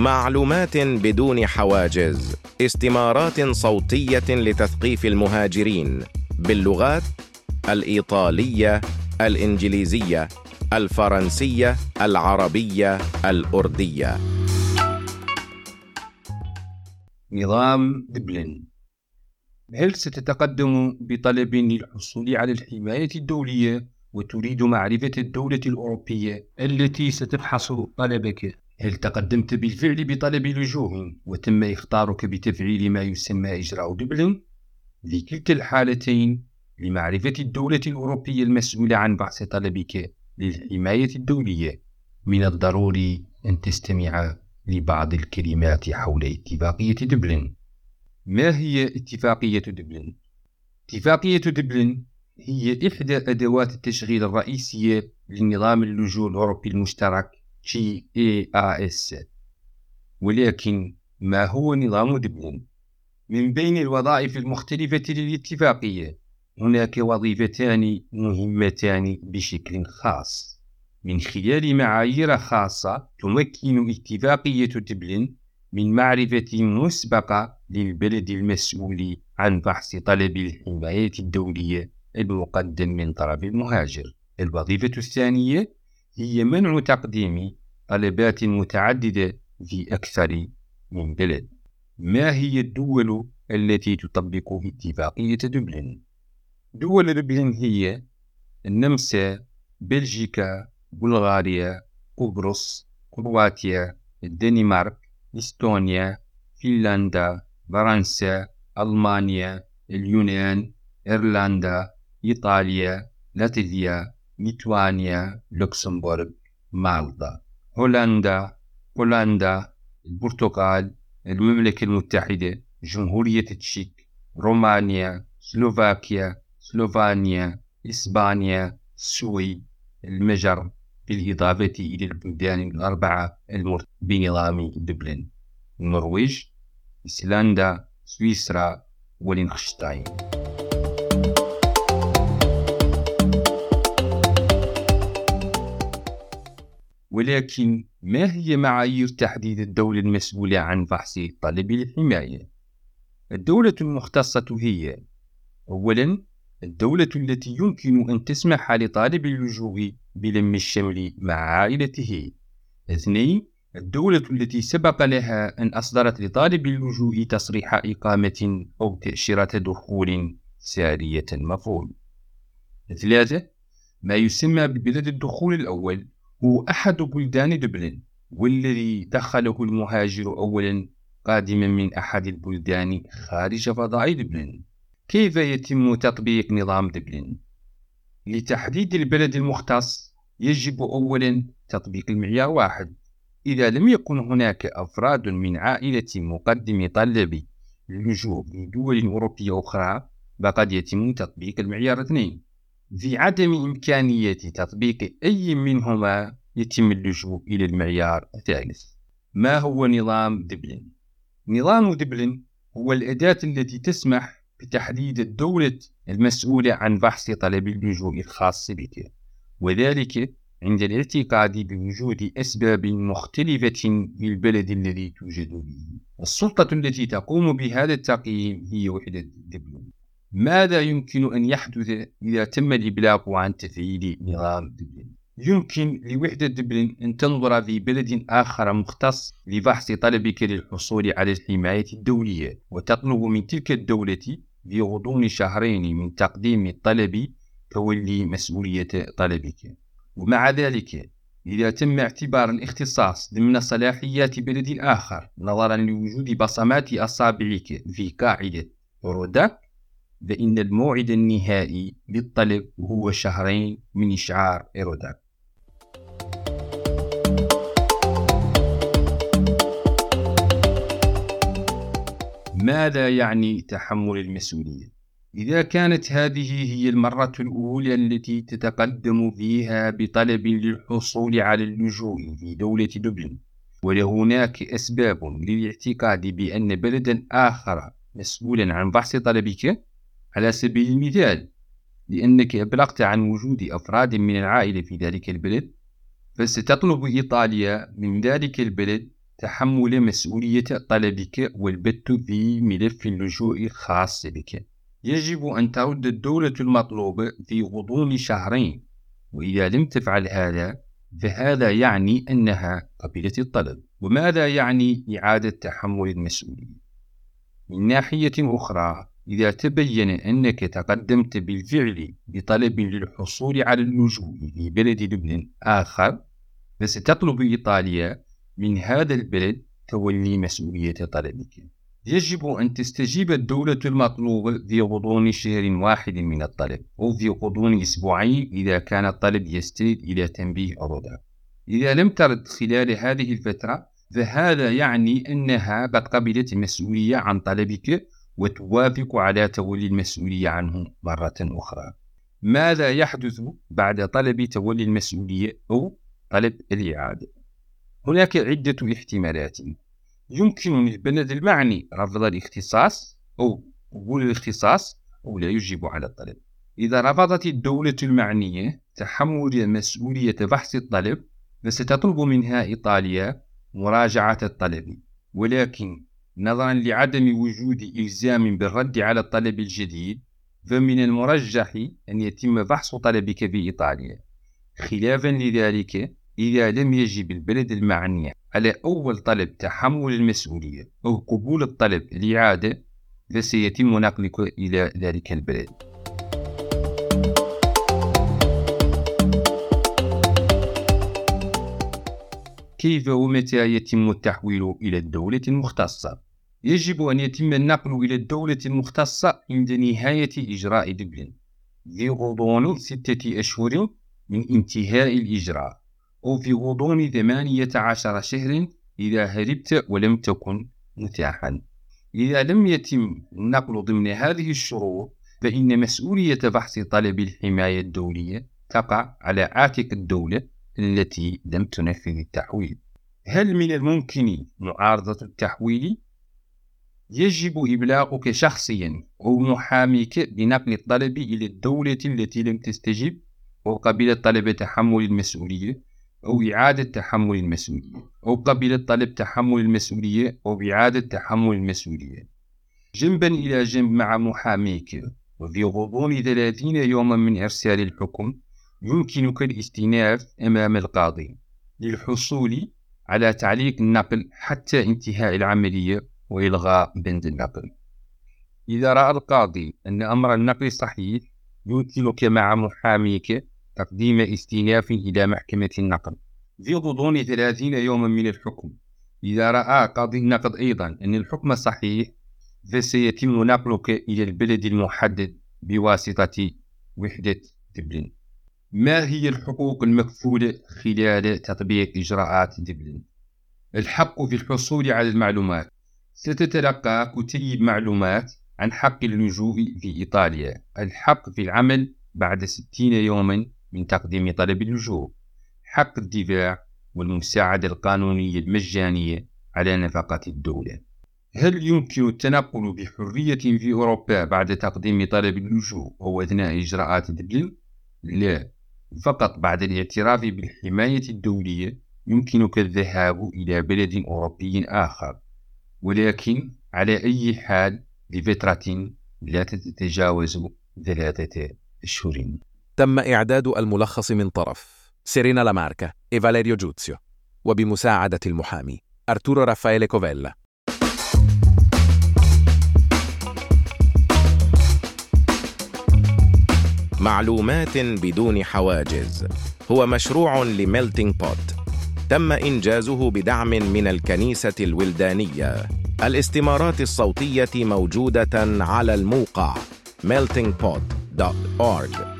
معلومات بدون حواجز استمارات صوتية لتثقيف المهاجرين باللغات الإيطالية الإنجليزية الفرنسية العربية الأردية نظام دبلن هل ستتقدم بطلب للحصول على الحماية الدولية وتريد معرفة الدولة الأوروبية التي ستفحص طلبك؟ هل تقدمت بالفعل بطلب لجوء وتم إخطارك بتفعيل ما يسمى إجراء دبلن؟ في كلتا الحالتين لمعرفة الدولة الأوروبية المسؤولة عن بحث طلبك للحماية الدولية من الضروري أن تستمع لبعض الكلمات حول اتفاقية دبلن ما هي اتفاقية دبلن؟ اتفاقية دبلن هي إحدى أدوات التشغيل الرئيسية لنظام اللجوء الأوروبي المشترك GAAS ولكن ما هو نظام دبلن؟ من بين الوظائف المختلفة للاتفاقية هناك وظيفتان مهمتان بشكل خاص من خلال معايير خاصة تمكن اتفاقية دبلن من معرفة مسبقة للبلد المسؤول عن بحث طلب الحماية الدولية المقدم من طرف المهاجر. الوظيفة الثانية هي منع تقديم طلبات متعددة في أكثر من بلد. ما هي الدول التي تطبق اتفاقية دبلن؟ دول دبلن هي النمسا، بلجيكا، بلغاريا، قبرص، كرواتيا، الدنمارك، إستونيا، فنلندا، فرنسا، ألمانيا، اليونان، إيرلندا، إيطاليا، لاتفيا، ليتوانيا، لوكسمبورغ، مالطا، هولندا، بولندا، البرتغال، المملكة المتحدة، جمهورية التشيك، رومانيا، سلوفاكيا، سلوفانيا، إسبانيا، السويد، المجر، بالإضافة إلى البلدان الأربعة المرتبطة بنظام دبلن. النرويج إيسلندا سويسرا ولينخشتاين ولكن ما هي معايير تحديد الدولة المسؤولة عن بحث طلب الحماية؟ الدولة المختصة هي أولا الدولة التي يمكن أن تسمح لطالب اللجوء بلم الشمل مع عائلته. اثنين الدولة التي سبق لها أن أصدرت لطالب اللجوء تصريح إقامة أو تأشيرة دخول سارية المفعول ثلاثة ما يسمى ببلد الدخول الأول. هو أحد بلدان دبلن والذي دخله المهاجر أولا قادما من أحد البلدان خارج فضاء دبلن. كيف يتم تطبيق نظام دبلن؟ لتحديد البلد المختص يجب أولا تطبيق المعيار واحد. إذا لم يكن هناك أفراد من عائلة مقدم طلب اللجوء من دول أوروبية أخرى فقد يتم تطبيق المعيار اثنين. في عدم إمكانية تطبيق أي منهما يتم اللجوء إلى المعيار الثالث. ما هو نظام دبلن؟ نظام دبلن هو الأداة التي تسمح بتحديد الدولة المسؤولة عن بحث طلب اللجوء الخاص بك وذلك عند الاعتقاد بوجود أسباب مختلفة في البلد الذي توجد به. السلطة التي تقوم بهذا التقييم هي وحدة الدبلوم ماذا يمكن أن يحدث إذا تم الإبلاغ عن تفعيل نظام دبلن؟ يمكن لوحدة دبلن أن تنظر في بلد آخر مختص لبحث طلبك للحصول على الحماية الدولية وتطلب من تلك الدولة في غضون شهرين من تقديم الطلب تولي مسؤولية طلبك ومع ذلك إذا تم اعتبار الاختصاص ضمن صلاحيات بلد آخر نظرا لوجود بصمات أصابعك في قاعدة روداك فإن الموعد النهائي للطلب هو شهرين من إشعار إيروداك ماذا يعني تحمل المسؤولية؟ إذا كانت هذه هي المرة الأولى التي تتقدم فيها بطلب للحصول على اللجوء في دولة دبلن ولهناك أسباب للاعتقاد بأن بلدا آخر مسؤولا عن بحث طلبك على سبيل المثال لأنك أبلغت عن وجود أفراد من العائلة في ذلك البلد فستطلب إيطاليا من ذلك البلد تحمل مسؤولية طلبك والبت في ملف اللجوء الخاص بك يجب أن ترد الدولة المطلوب في غضون شهرين وإذا لم تفعل هذا فهذا يعني أنها قبلت الطلب وماذا يعني إعادة تحمل المسؤولية؟ من ناحية أخرى إذا تبين أنك تقدمت بالفعل بطلب للحصول على اللجوء في بلد لبنان آخر فستطلب إيطاليا من هذا البلد تولي مسؤولية طلبك. يجب أن تستجيب الدولة المطلوبة في غضون شهر واحد من الطلب أو في غضون أسبوعين إذا كان الطلب يستند إلى تنبيه الرضا إذا لم ترد خلال هذه الفترة فهذا يعني أنها قد قبلت المسؤولية عن طلبك وتوافق على تولي المسؤولية عنه مرة أخرى. ماذا يحدث بعد طلب تولي المسؤولية أو طلب الإعادة؟ هناك عدة احتمالات. يمكن للبلد المعني رفض الاختصاص أو قبول الاختصاص أو لا يجيب على الطلب. إذا رفضت الدولة المعنية تحمل مسؤولية بحث الطلب فستطلب منها إيطاليا مراجعة الطلب ولكن نظرا لعدم وجود إلزام بالرد على الطلب الجديد فمن المرجح أن يتم بحث طلبك في إيطاليا خلافا لذلك إذا لم يجب البلد المعني على أول طلب تحمل المسؤولية أو قبول الطلب الإعادة فسيتم نقلك إلى ذلك البلد كيف ومتى يتم التحويل إلى الدولة المختصة؟ يجب أن يتم النقل إلى الدولة المختصة عند نهاية إجراء دبلن. في غضون ستة أشهر من انتهاء الإجراء أو في غضون ثمانية عشر شهر إذا هربت ولم تكن متاحا. إذا لم يتم النقل ضمن هذه الشروط فإن مسؤولية بحث طلب الحماية الدولية تقع على عاتق الدولة التي لم تنفذ التحويل. هل من الممكن معارضة التحويل؟ يجب إبلاغك شخصيا أو محاميك بنقل الطلب إلى الدولة التي لم تستجب وقبلت طلب تحمل المسؤولية أو إعادة تحمل المسؤولية أو قبل طلب تحمل المسؤولية أو إعادة تحمل المسؤولية. جنبا إلى جنب مع محاميك وفي غضون ثلاثين يوما من إرسال الحكم يمكنك الاستئناف أمام القاضي للحصول على تعليق النقل حتى انتهاء العملية وإلغاء بند النقل. إذا رأى القاضي أن أمر النقل صحيح يمكنك مع محاميك تقديم استئناف إلى محكمة النقد في غضون ثلاثين يوما من الحكم. إذا رأى قاضي النقد أيضا أن الحكم صحيح فسيتم نقلك إلى البلد المحدد بواسطة وحدة دبلن. ما هي الحقوق المكفولة خلال تطبيق إجراءات دبلن؟ الحق في الحصول على المعلومات. ستتلقى كتيب معلومات عن حق اللجوء في إيطاليا. الحق في العمل بعد ستين يوما من تقديم طلب اللجوء. حق الدفاع والمساعدة القانونية المجانية على نفقة الدولة. هل يمكن التنقل بحرية في أوروبا بعد تقديم طلب اللجوء؟ أو أثناء إجراءات دبلن؟ لا. فقط بعد الاعتراف بالحماية الدولية يمكنك الذهاب إلى بلد أوروبي آخر. ولكن على أي حال لفترة لا تتجاوز ثلاثة أشهر تم إعداد الملخص من طرف سيرينا لاماركا إيفاليريو جوتسيو وبمساعدة المحامي أرتورو رافائيل كوفيلا. معلومات بدون حواجز. هو مشروع ل Melting Pot. تم إنجازه بدعم من الكنيسة الولدانية. الاستمارات الصوتية موجودة على الموقع meltingpot.org